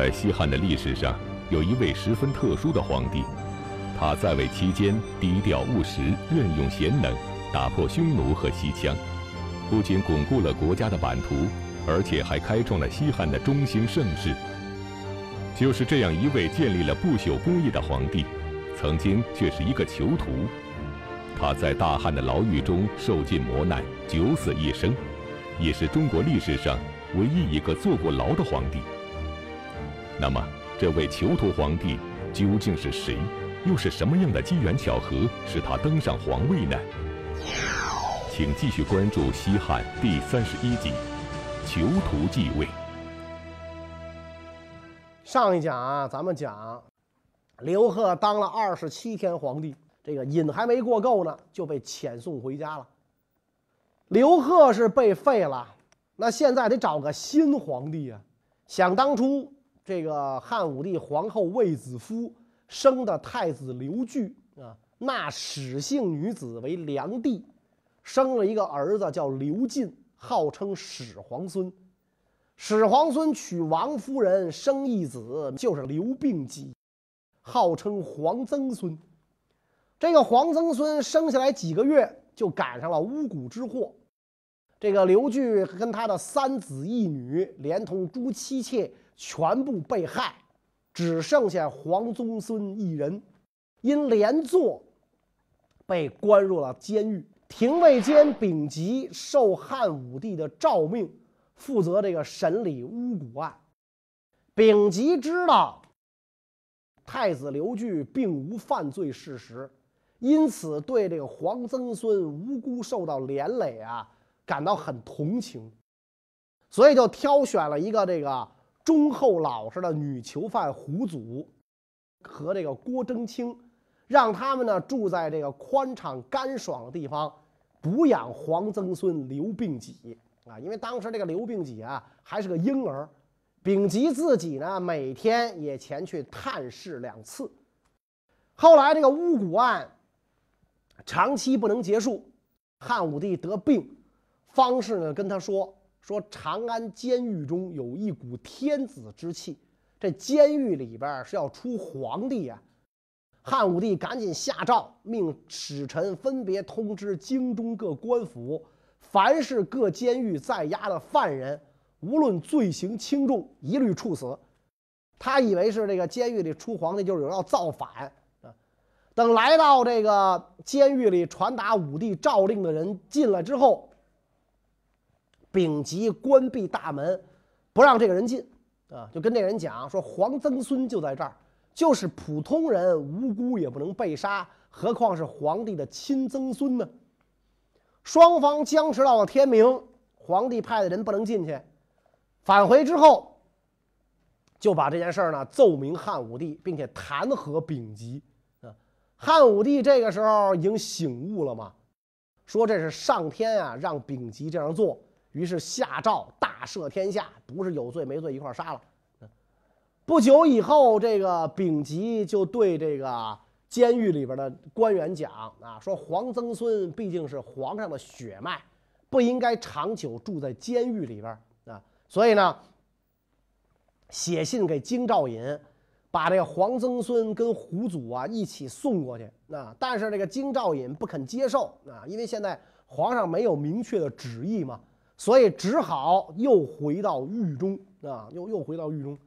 在西汉的历史上，有一位十分特殊的皇帝，他在位期间低调务实，任用贤能，打破匈奴和西羌，不仅巩固了国家的版图，而且还开创了西汉的中兴盛世。就是这样一位建立了不朽功业的皇帝，曾经却是一个囚徒。他在大汉的牢狱中受尽磨难，九死一生，也是中国历史上唯一一个坐过牢的皇帝。那么，这位囚徒皇帝究竟是谁？又是什么样的机缘巧合使他登上皇位呢？请继续关注西汉第三十一集《囚徒继位》。上一讲啊，咱们讲刘贺当了二十七天皇帝。这个瘾还没过够呢，就被遣送回家了。刘贺是被废了，那现在得找个新皇帝啊。想当初，这个汉武帝皇后卫子夫生的太子刘据啊，纳史姓女子为良娣，生了一个儿子叫刘进，号称始皇孙。始皇孙娶王夫人，生一子，就是刘病己，号称皇曾孙。这个皇曾孙生下来几个月，就赶上了巫蛊之祸。这个刘据跟他的三子一女，连同诸妻妾，全部被害，只剩下黄宗孙一人，因连坐，被关入了监狱。廷尉监丙吉受汉武帝的诏命，负责这个审理巫蛊案。丙吉知道太子刘据并无犯罪事实。因此，对这个黄曾孙无辜受到连累啊，感到很同情，所以就挑选了一个这个忠厚老实的女囚犯胡祖和这个郭征清，让他们呢住在这个宽敞干爽的地方，补养皇曾孙刘病己啊。因为当时这个刘病己啊还是个婴儿，丙吉自己呢每天也前去探视两次。后来这个巫蛊案。长期不能结束，汉武帝得病，方士呢跟他说说长安监狱中有一股天子之气，这监狱里边是要出皇帝呀。汉武帝赶紧下诏，命使臣分别通知京中各官府，凡是各监狱在押的犯人，无论罪行轻重，一律处死。他以为是这个监狱里出皇帝，就是有人要造反啊。等来到这个监狱里传达武帝诏令的人进来之后，丙吉关闭大门，不让这个人进，啊，就跟这人讲说：“皇曾孙就在这儿，就是普通人无辜也不能被杀，何况是皇帝的亲曾孙呢？”双方僵持到了天明，皇帝派的人不能进去，返回之后，就把这件事儿呢奏明汉武帝，并且弹劾丙吉。汉武帝这个时候已经醒悟了嘛，说这是上天啊让丙吉这样做，于是下诏大赦天下，不是有罪没罪一块杀了。不久以后，这个丙吉就对这个监狱里边的官员讲啊，说黄曾孙毕竟是皇上的血脉，不应该长久住在监狱里边啊，所以呢，写信给京兆尹。把这个黄曾孙跟胡祖啊一起送过去，啊，但是这个京兆尹不肯接受啊，因为现在皇上没有明确的旨意嘛，所以只好又回到狱中啊，又又回到狱中。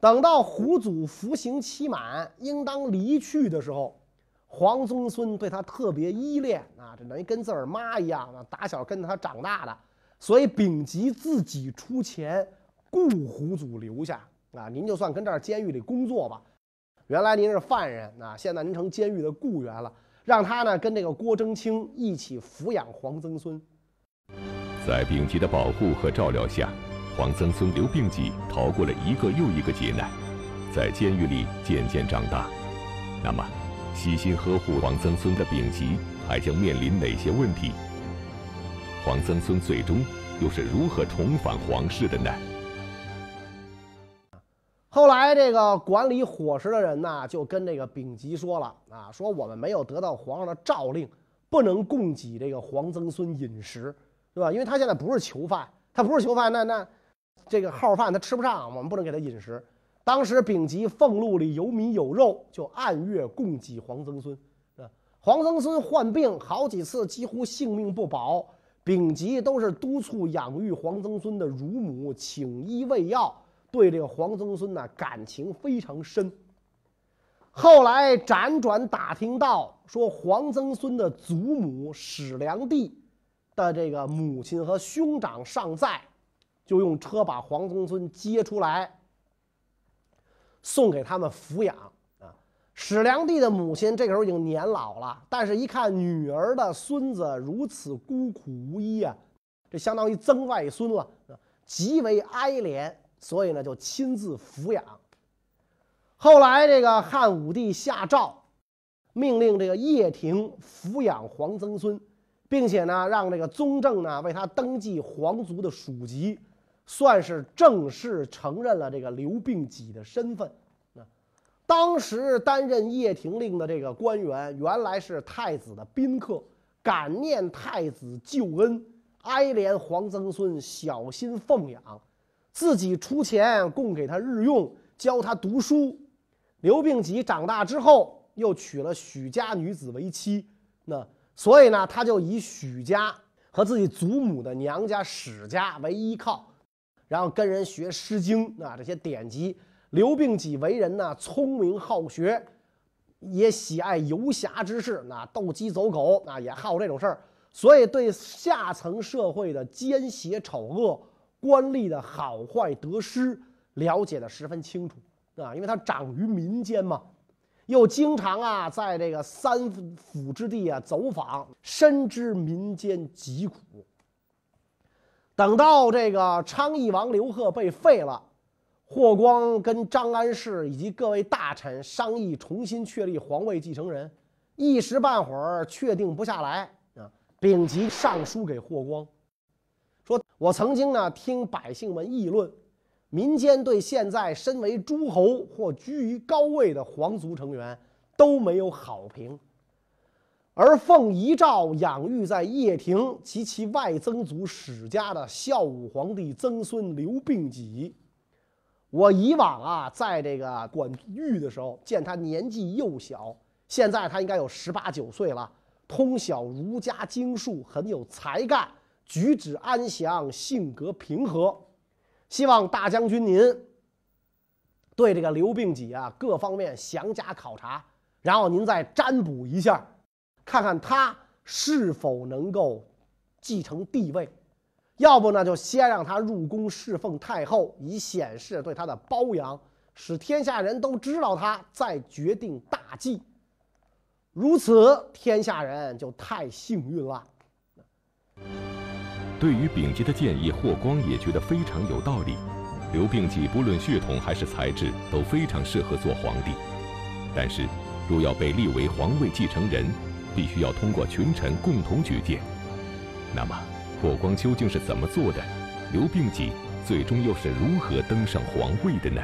等到胡祖服刑期满，应当离去的时候，黄曾孙对他特别依恋啊，这等于跟自儿妈一样啊，打小跟着他长大的，所以丙吉自己出钱雇胡祖留下。啊，您就算跟这儿监狱里工作吧，原来您是犯人啊，现在您成监狱的雇员了，让他呢跟这个郭征清一起抚养黄曾孙。在丙吉的保护和照料下，皇曾孙刘病己逃过了一个又一个劫难，在监狱里渐渐长大。那么，悉心呵护皇曾孙的丙吉还将面临哪些问题？皇曾孙最终又是如何重返皇室的呢？后来，这个管理伙食的人呢，就跟这个丙吉说了啊，说我们没有得到皇上的诏令，不能供给这个皇曾孙饮食，对吧？因为他现在不是囚犯，他不是囚犯，那那这个号饭他吃不上，我们不能给他饮食。当时丙吉俸禄里有米有肉，就按月供给黄曾孙。啊，黄曾孙患病好几次，几乎性命不保。丙吉都是督促养育黄曾孙的乳母请医喂药，对这个黄曾孙呢感情非常深。后来辗转打听到，说黄曾孙的祖母史良娣的这个母亲和兄长尚在，就用车把黄曾孙接出来，送给他们抚养。啊，史良娣的母亲这个时候已经年老了，但是一看女儿的孙子如此孤苦无依啊，这相当于曾外孙了，极为哀怜，所以呢就亲自抚养。后来这个汉武帝下诏，命令这个叶廷抚养黄曾孙，并且呢让这个宗正呢为他登记皇族的属籍。算是正式承认了这个刘病己的身份。啊，当时担任掖庭令的这个官员，原来是太子的宾客，感念太子救恩，哀怜黄曾孙，小心奉养，自己出钱供给他日用，教他读书。刘病己长大之后，又娶了许家女子为妻，那所以呢，他就以许家和自己祖母的娘家史家为依靠。然后跟人学《诗经》啊，这些典籍。刘病己为人呢，聪明好学，也喜爱游侠之事，那斗鸡走狗啊，也好这种事儿。所以对下层社会的奸邪丑恶、官吏的好坏得失了解的十分清楚啊，因为他长于民间嘛，又经常啊在这个三府之地啊走访，深知民间疾苦。等到这个昌邑王刘贺被废了，霍光跟张安世以及各位大臣商议重新确立皇位继承人，一时半会儿确定不下来啊。丙吉上书给霍光，说：“我曾经呢听百姓们议论，民间对现在身为诸侯或居于高位的皇族成员都没有好评。”而奉遗诏养育在掖庭及其外曾祖史家的孝武皇帝曾孙刘病己，我以往啊，在这个管育的时候，见他年纪幼小，现在他应该有十八九岁了，通晓儒家经术，很有才干，举止安详，性格平和。希望大将军您对这个刘病己啊各方面详加考察，然后您再占卜一下。看看他是否能够继承帝位，要不呢，就先让他入宫侍奉太后，以显示对他的包养，使天下人都知道他，再决定大计。如此，天下人就太幸运了。对于丙吉的建议，霍光也觉得非常有道理。刘病己不论血统还是才智，都非常适合做皇帝。但是，若要被立为皇位继承人，必须要通过群臣共同举荐，那么霍光究竟是怎么做的？刘病己最终又是如何登上皇位的呢？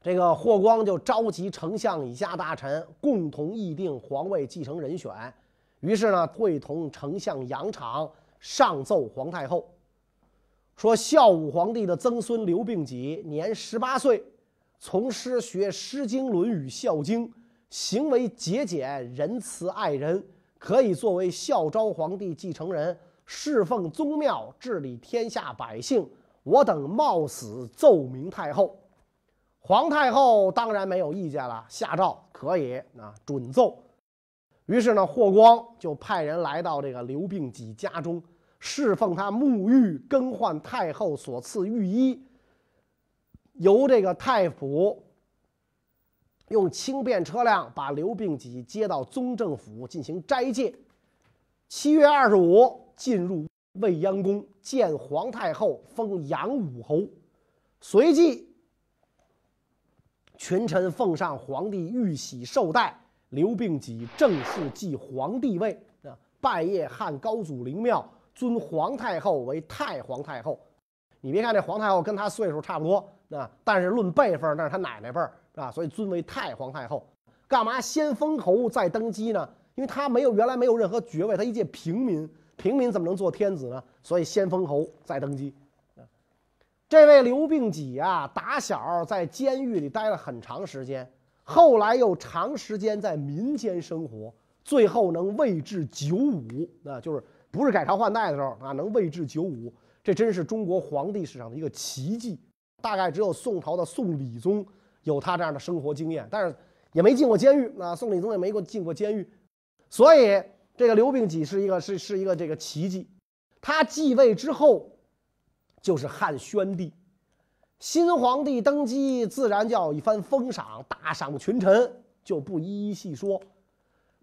这个霍光就召集丞相以下大臣共同议定皇位继承人选，于是呢，会同丞相杨敞上奏皇太后，说孝武皇帝的曾孙刘病己年十八岁，从师学《诗经》《论语》《孝经》。行为节俭、仁慈爱人，可以作为孝昭皇帝继承人，侍奉宗庙，治理天下百姓。我等冒死奏明太后，皇太后当然没有意见了，下诏可以啊，准奏。于是呢，霍光就派人来到这个刘病己家中，侍奉他沐浴，更换太后所赐御衣，由这个太府。用轻便车辆把刘病己接到宗正府进行斋戒。七月二十五，进入未央宫见皇太后，封阳武侯。随即，群臣奉上皇帝玉玺绶带，刘病己正式继皇帝位。啊，拜谒汉高祖灵庙，尊皇太后为太皇太后。你别看这皇太后跟他岁数差不多，啊，但是论辈分，那是他奶奶辈儿。啊，所以尊为太皇太后，干嘛先封侯再登基呢？因为他没有原来没有任何爵位，他一介平民，平民怎么能做天子呢？所以先封侯再登基。这位刘病己啊，打小在监狱里待了很长时间，后来又长时间在民间生活，最后能位至九五，那就是不是改朝换代的时候啊，能位至九五，这真是中国皇帝史上的一个奇迹。大概只有宋朝的宋理宗有他这样的生活经验，但是也没进过监狱啊。宋理宗也没过进过监狱，所以这个刘病己是一个是是一个这个奇迹。他继位之后。就是汉宣帝，新皇帝登基，自然就要一番封赏，大赏群臣，就不一一细说。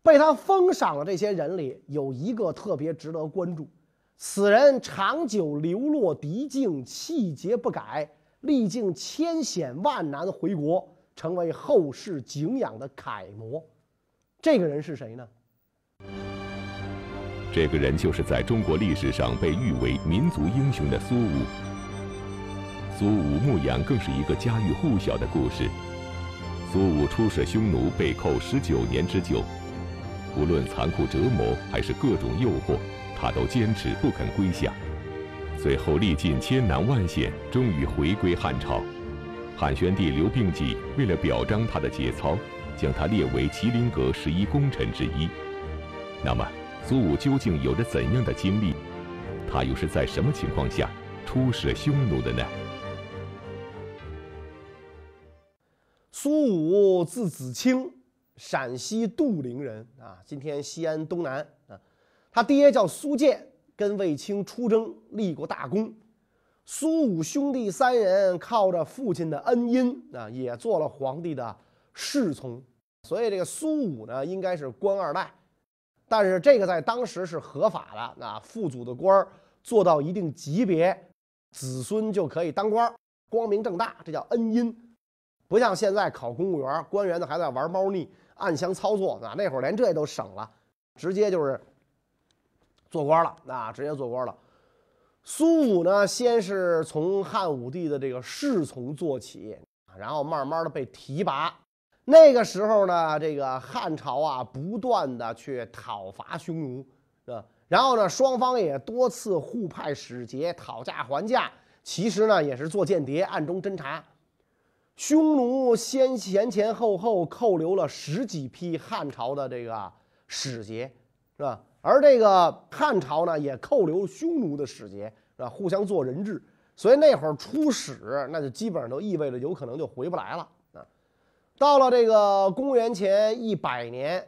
被他封赏的这些人里，有一个特别值得关注，此人长久流落敌境，气节不改，历经千险万难回国，成为后世敬仰的楷模。这个人是谁呢？这个人就是在中国历史上被誉为民族英雄的苏武。苏武牧羊更是一个家喻户晓的故事。苏武出使匈奴被扣十九年之久，无论残酷折磨还是各种诱惑，他都坚持不肯归降。最后历尽千难万险，终于回归汉朝。汉宣帝刘病己为了表彰他的节操，将他列为麒麟阁十一功臣之一。那么？苏武究竟有着怎样的经历？他又是在什么情况下出使匈奴的呢？苏武字子清，陕西杜陵人啊，今天西安东南啊。他爹叫苏建，跟卫青出征，立过大功。苏武兄弟三人靠着父亲的恩荫啊，也做了皇帝的侍从，所以这个苏武呢，应该是官二代。但是这个在当时是合法的，那父祖的官儿做到一定级别，子孙就可以当官，光明正大，这叫恩荫，不像现在考公务员，官员呢还在玩猫腻、暗箱操作，啊，那会儿连这都省了，直接就是做官了，啊，直接做官了。苏武呢，先是从汉武帝的这个侍从做起，然后慢慢的被提拔。那个时候呢，这个汉朝啊，不断的去讨伐匈奴，是吧？然后呢，双方也多次互派使节讨价还价，其实呢，也是做间谍，暗中侦察。匈奴先前前后后扣留了十几批汉朝的这个使节，是吧？而这个汉朝呢，也扣留匈奴的使节，是吧？互相做人质，所以那会儿出使，那就基本上都意味着有可能就回不来了啊。到了这个公元前一百年，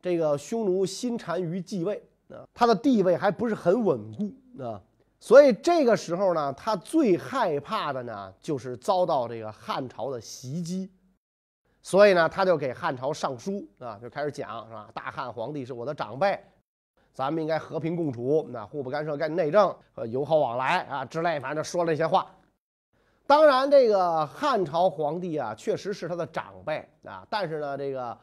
这个匈奴新单于继位啊，他的地位还不是很稳固啊，所以这个时候呢，他最害怕的呢就是遭到这个汉朝的袭击，所以呢，他就给汉朝上书啊，就开始讲是吧？大汉皇帝是我的长辈，咱们应该和平共处，那互不干涉干内政，和友好往来啊之类，反正说了一些话。当然，这个汉朝皇帝啊，确实是他的长辈啊。但是呢，这个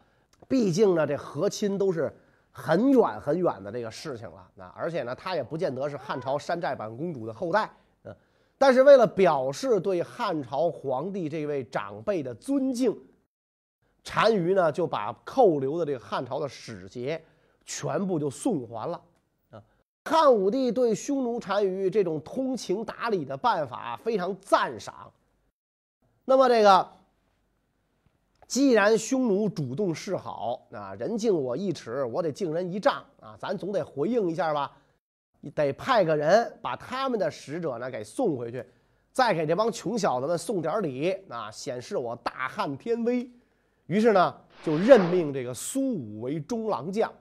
毕竟呢，这和亲都是很远很远的这个事情了啊。而且呢，他也不见得是汉朝山寨版公主的后代嗯。但是为了表示对汉朝皇帝这位长辈的尊敬，单于呢就把扣留的这个汉朝的使节全部就送还了。啊汉武帝对匈奴单于这种通情达理的办法非常赞赏。那么，这个既然匈奴主动示好啊，人敬我一尺，我得敬人一丈啊，咱总得回应一下吧。得派个人把他们的使者呢给送回去，再给这帮穷小子们送点礼啊，显示我大汉天威。于是呢，就任命这个苏武为中郎将，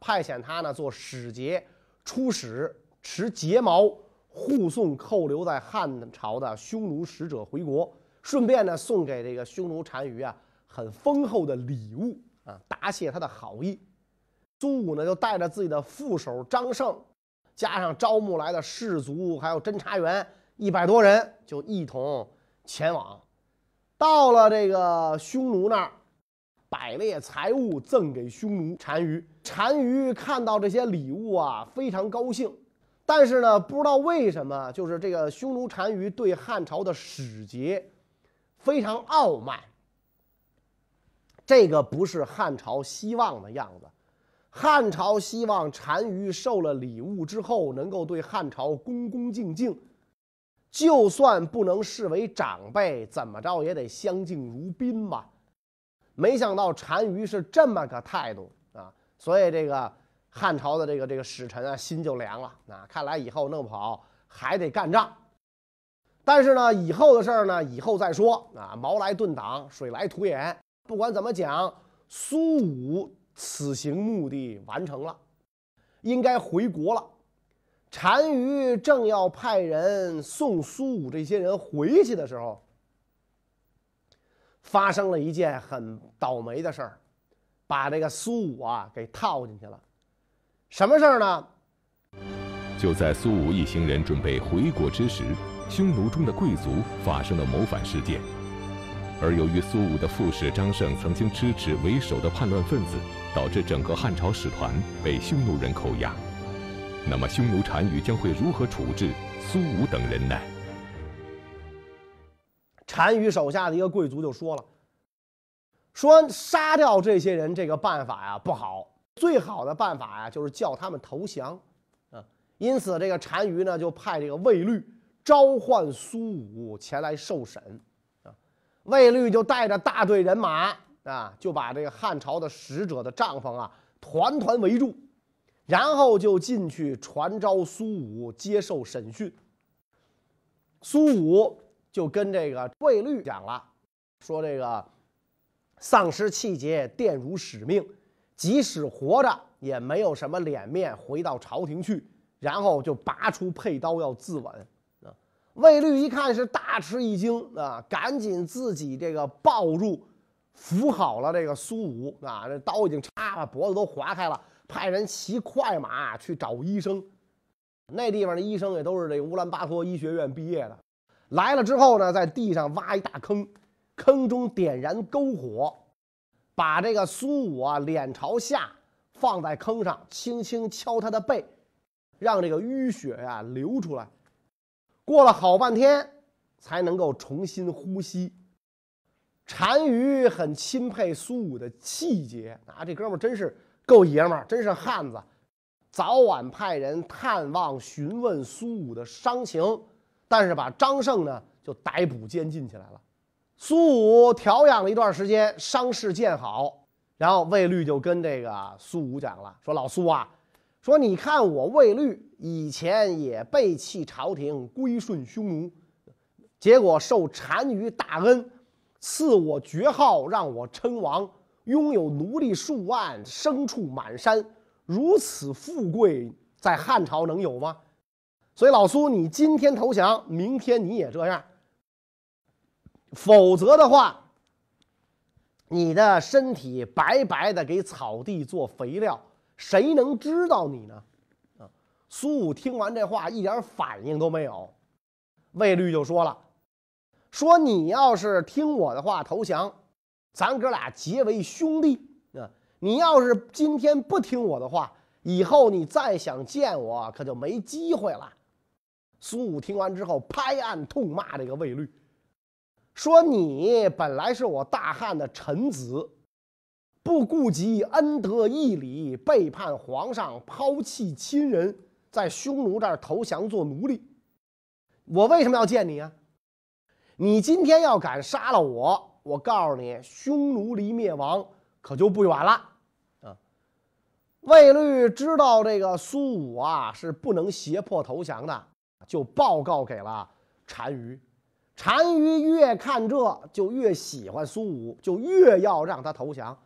派遣他呢做使节。出使持睫毛护送扣留在汉朝的匈奴使者回国，顺便呢送给这个匈奴单于啊很丰厚的礼物啊，答谢他的好意。苏武呢就带着自己的副手张胜，加上招募来的士卒，还有侦察员一百多人，就一同前往。到了这个匈奴那儿。百列财物赠给匈奴单于，单于看到这些礼物啊，非常高兴。但是呢，不知道为什么，就是这个匈奴单于对汉朝的使节非常傲慢。这个不是汉朝希望的样子。汉朝希望单于受了礼物之后，能够对汉朝恭恭敬敬。就算不能视为长辈，怎么着也得相敬如宾吧。没想到单于是这么个态度啊，所以这个汉朝的这个这个使臣啊，心就凉了啊。看来以后弄不好还得干仗。但是呢，以后的事儿呢，以后再说啊。矛来盾挡，水来土掩，不管怎么讲，苏武此行目的完成了，应该回国了。单于正要派人送苏武这些人回去的时候。发生了一件很倒霉的事儿，把这个苏武啊给套进去了。什么事儿呢？就在苏武一行人准备回国之时，匈奴中的贵族发生了谋反事件。而由于苏武的副使张胜曾经支持为首的叛乱分子，导致整个汉朝使团被匈奴人扣押。那么，匈奴单于将会如何处置苏武等人呢？单于手下的一个贵族就说了：“说杀掉这些人这个办法呀不好，最好的办法呀就是叫他们投降啊。因此，这个单于呢就派这个卫律召唤苏武前来受审。卫律就带着大队人马啊，就把这个汉朝的使者的帐篷啊团团围住，然后就进去传召苏武接受审讯。苏武。”就跟这个卫律讲了，说这个丧失气节，玷辱使命，即使活着也没有什么脸面回到朝廷去，然后就拔出佩刀要自刎。卫律一看是大吃一惊啊，赶紧自己这个抱住扶好了这个苏武啊，这刀已经插了，脖子都划开了，派人骑快马去找医生。那地方的医生也都是这乌兰巴托医学院毕业的。来了之后呢，在地上挖一大坑，坑中点燃篝火，把这个苏武啊脸朝下放在坑上，轻轻敲他的背，让这个淤血呀流出来。过了好半天，才能够重新呼吸。单于很钦佩苏武的气节啊，这哥们儿真是够爷们儿，真是汉子。早晚派人探望询问苏武的伤情。但是把张胜呢就逮捕监禁起来了，苏武调养了一段时间，伤势渐好，然后卫律就跟这个苏武讲了，说老苏啊，说你看我卫律以前也背弃朝廷，归顺匈奴，结果受单于大恩，赐我爵号，让我称王，拥有奴隶数万，牲畜满山，如此富贵，在汉朝能有吗？所以老苏，你今天投降，明天你也这样。否则的话，你的身体白白的给草地做肥料，谁能知道你呢？苏武听完这话，一点反应都没有。卫律就说了：“说你要是听我的话投降，咱哥俩结为兄弟啊！你要是今天不听我的话，以后你再想见我，可就没机会了。”苏武听完之后，拍案痛骂这个卫律，说：“你本来是我大汉的臣子，不顾及恩德义理，背叛皇上，抛弃亲人，在匈奴这儿投降做奴隶。我为什么要见你啊？你今天要敢杀了我，我告诉你，匈奴离灭亡可就不远了。”啊，卫律知道这个苏武啊是不能胁迫投降的。就报告给了单于，单于越看这就越喜欢苏武，就越要让他投降，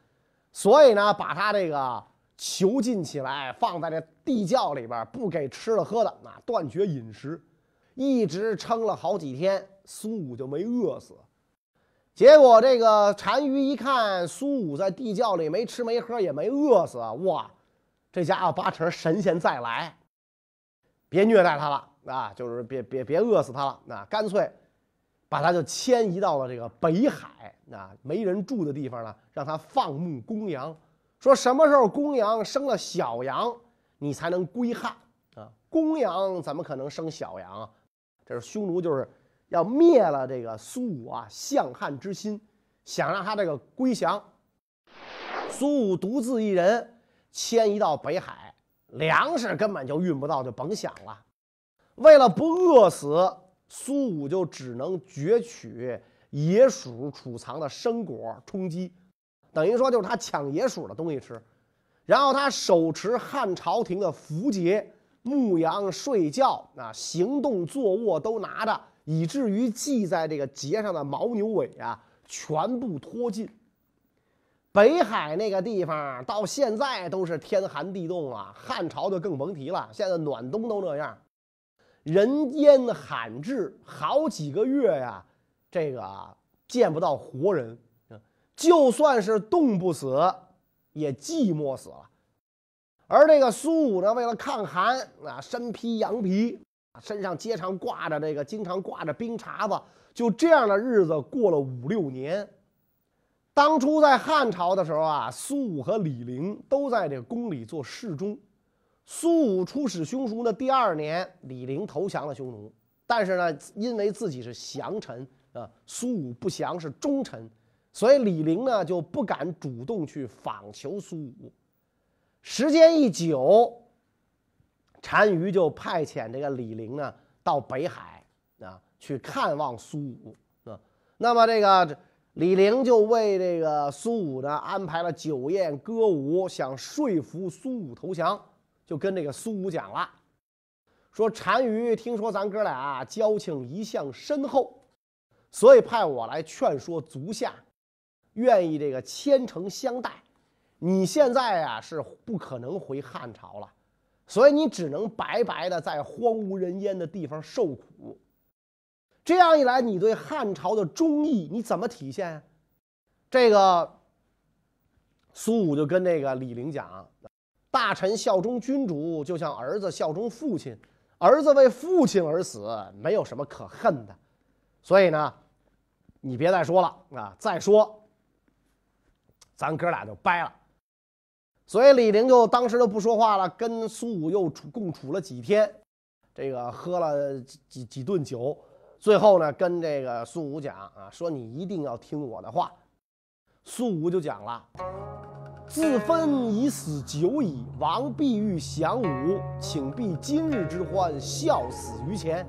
所以呢，把他这个囚禁起来，放在这地窖里边，不给吃的喝的，那断绝饮食，一直撑了好几天，苏武就没饿死。结果这个单于一看苏武在地窖里没吃没喝，也没饿死，哇，这家伙八成神仙再来，别虐待他了。啊，就是别别别饿死他了，那干脆把他就迁移到了这个北海，那没人住的地方呢，让他放牧公羊。说什么时候公羊生了小羊，你才能归汉啊？公羊怎么可能生小羊啊？这是匈奴就是要灭了这个苏武啊，向汉之心，想让他这个归降。苏武独自一人迁移到北海，粮食根本就运不到，就甭想了。为了不饿死，苏武就只能攫取野鼠储藏的生果充饥，等于说就是他抢野鼠的东西吃。然后他手持汉朝廷的符节，牧羊、睡觉啊，行动、坐卧都拿着，以至于系在这个节上的牦牛尾啊，全部脱尽。北海那个地方到现在都是天寒地冻啊，汉朝就更甭提了。现在暖冬都那样，人烟罕至，好几个月呀，这个见不到活人。就算是冻不死，也寂寞死了。而这个苏武呢，为了抗寒啊，身披羊皮，身上经常挂着这个，经常挂着冰碴子，就这样的日子过了五六年。当初在汉朝的时候啊，苏武和李陵都在这个宫里做侍中。苏武出使匈奴的第二年，李陵投降了匈奴。但是呢，因为自己是降臣啊，苏武不降是忠臣，所以李陵呢就不敢主动去访求苏武。时间一久，单于就派遣这个李陵呢到北海啊去看望苏武啊。那么这个。李陵就为这个苏武呢安排了酒宴歌舞，想说服苏武投降，就跟这个苏武讲了，说单于听说咱哥俩交情一向深厚，所以派我来劝说足下，愿意这个虔诚相待。你现在啊是不可能回汉朝了，所以你只能白白的在荒无人烟的地方受苦。这样一来，你对汉朝的忠义你怎么体现？这个苏武就跟这个李陵讲：“大臣效忠君主，就像儿子效忠父亲。儿子为父亲而死，没有什么可恨的。所以呢，你别再说了啊！再说，咱哥俩就掰了。所以李陵就当时就不说话了，跟苏武又处共处了几天，这个喝了几几顿酒。”最后呢，跟这个苏武讲啊，说你一定要听我的话。苏武就讲了：“自分已死久矣，王必欲降武，请避今日之欢，笑死于前。”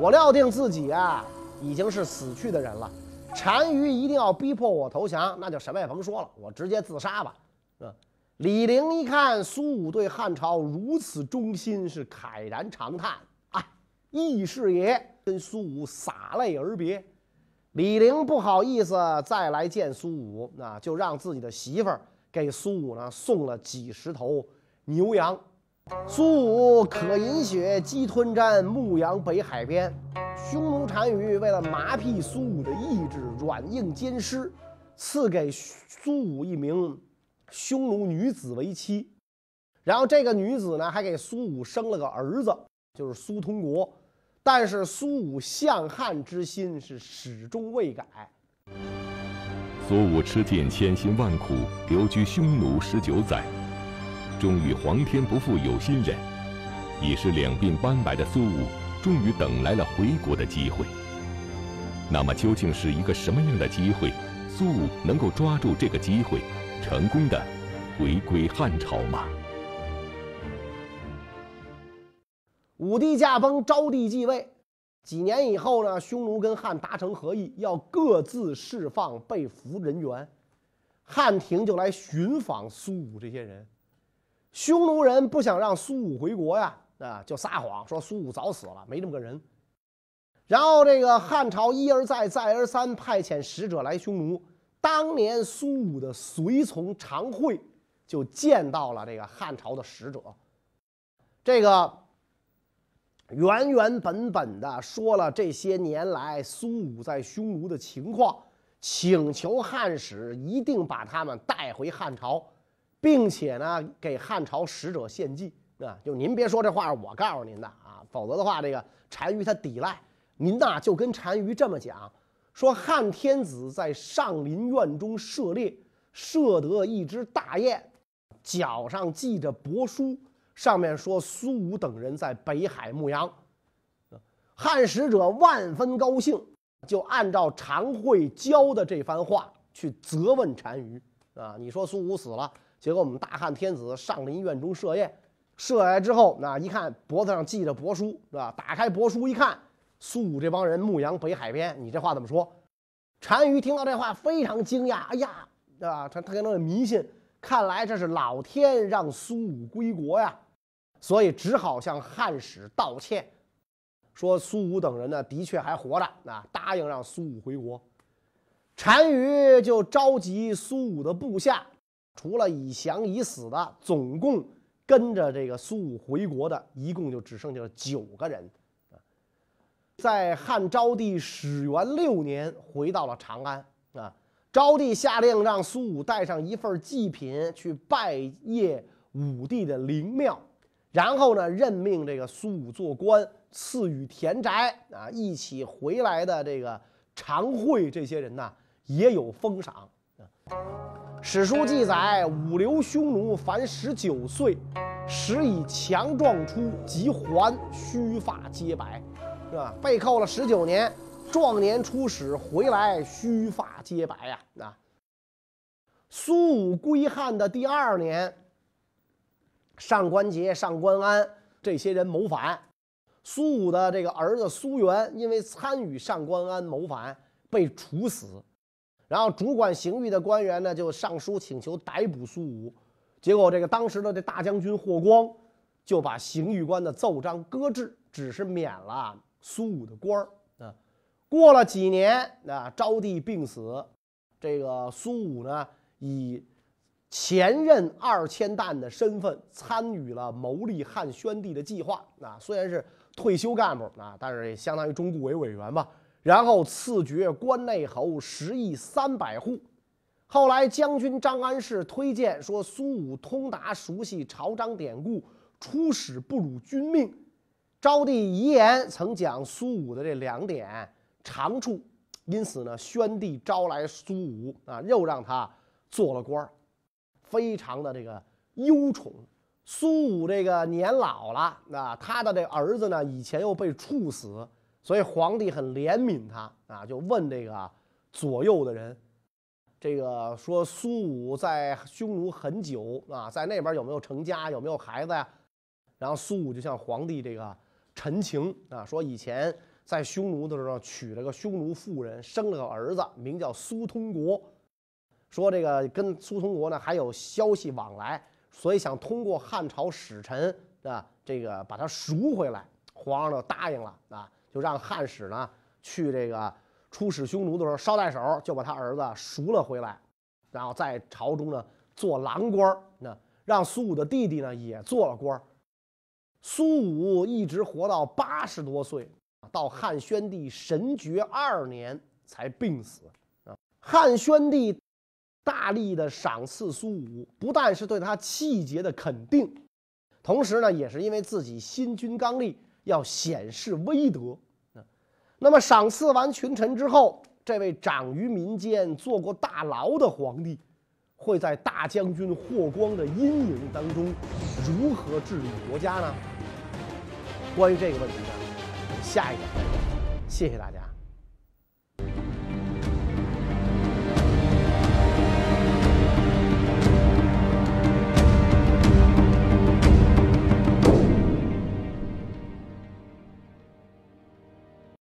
我料定自己啊，已经是死去的人了。单于一定要逼迫我投降，那就什么也甭说了，我直接自杀吧。啊！李陵一看苏武对汉朝如此忠心，是慨然长叹：“啊，义士也。”跟苏武洒泪而别，李陵不好意思再来见苏武，那就让自己的媳妇儿给苏武呢送了几十头牛羊。苏武渴饮血，饥吞毡，牧羊北海边。匈奴单于为了麻痹苏武的意志，软硬兼施，赐给苏武一名匈奴女子为妻。然后这个女子呢，还给苏武生了个儿子，就是苏通国。但是苏武向汉之心是始终未改。苏武吃尽千辛万苦，留居匈奴十九载，终于皇天不负有心人，已是两鬓斑白的苏武，终于等来了回国的机会。那么究竟是一个什么样的机会？苏武能够抓住这个机会，成功的回归汉朝吗？武帝驾崩，昭帝继位。几年以后呢，匈奴跟汉达成和议，要各自释放被俘人员。汉廷就来寻访苏武这些人。匈奴人不想让苏武回国呀，啊，就撒谎说苏武早死了，没这么个人。然后这个汉朝一而再，再而三派遣使者来匈奴。当年苏武的随从常惠就见到了这个汉朝的使者，这个。原原本本的说了这些年来苏武在匈奴的情况，请求汉使一定把他们带回汉朝，并且呢给汉朝使者献计啊！就您别说这话是我告诉您的啊，否则的话这个单于他抵赖，您呐就跟单于这么讲，说汉天子在上林苑中射猎，射得一只大雁，脚上系着帛书。上面说苏武等人在北海牧羊，汉使者万分高兴，就按照常惠教的这番话去责问单于啊。你说苏武死了，结果我们大汉天子上林苑中设宴，设来之后，那一看脖子上系着帛书，是吧？打开帛书一看，苏武这帮人牧羊北海边，你这话怎么说？单于听到这话非常惊讶，哎呀，啊，他他可能迷信，看来这是老天让苏武归国呀，所以只好向汉使道歉，说苏武等人呢的确还活着，啊，答应让苏武回国。单于就召集苏武的部下，除了已降已死的，总共跟着这个苏武回国的，一共就只剩下了九个人。在汉昭帝始元六年，回到了长安啊。昭帝下令让苏武带上一份祭品去拜谒武帝的灵庙，然后呢，任命这个苏武做官，赐予田宅啊。一起回来的这个常惠这些人呢，也有封赏。史书记载，武留匈奴凡十九岁，时以强壮出，即还，须发皆白。是吧？被扣了十九年，壮年出使回来，须发皆白呀！啊，苏武归汉的第二年，上官桀、上官安这些人谋反，苏武的这个儿子苏元因为参与上官安谋反被处死，然后主管刑狱的官员呢就上书请求逮捕苏武，结果这个当时的这大将军霍光就把刑狱官的奏章搁置，只是免了。苏武的官儿啊，过了几年啊，昭帝病死，这个苏武呢，以前任二千担的身份参与了谋立汉宣帝的计划啊。虽然是退休干部啊，但是也相当于中顾委委员吧。然后赐爵关内侯十亿三百户。后来将军张安世推荐说，苏武通达熟悉朝章典故，出使不辱君命。昭帝遗言曾讲苏武的这两点长处，因此呢，宣帝招来苏武啊，又让他做了官儿，非常的这个忧宠。苏武这个年老了啊，他的这儿子呢，以前又被处死，所以皇帝很怜悯他啊，就问这个左右的人，这个说苏武在匈奴很久啊，在那边有没有成家，有没有孩子呀？然后苏武就向皇帝这个。陈情啊，说以前在匈奴的时候娶了个匈奴妇人，生了个儿子，名叫苏通国。说这个跟苏通国呢还有消息往来，所以想通过汉朝使臣啊，这个把他赎回来。皇上就答应了啊，就让汉使呢去这个出使匈奴的时候捎带手就把他儿子赎了回来，然后在朝中呢做郎官那让苏武的弟弟呢也做了官苏武一直活到八十多岁，到汉宣帝神爵二年才病死。啊，汉宣帝大力的赏赐苏武，不但是对他气节的肯定，同时呢，也是因为自己新军刚立，要显示威德。那么赏赐完群臣之后，这位长于民间、做过大牢的皇帝，会在大将军霍光的阴影当中，如何治理国家呢？关于这个问题呢，下一个。谢谢大家。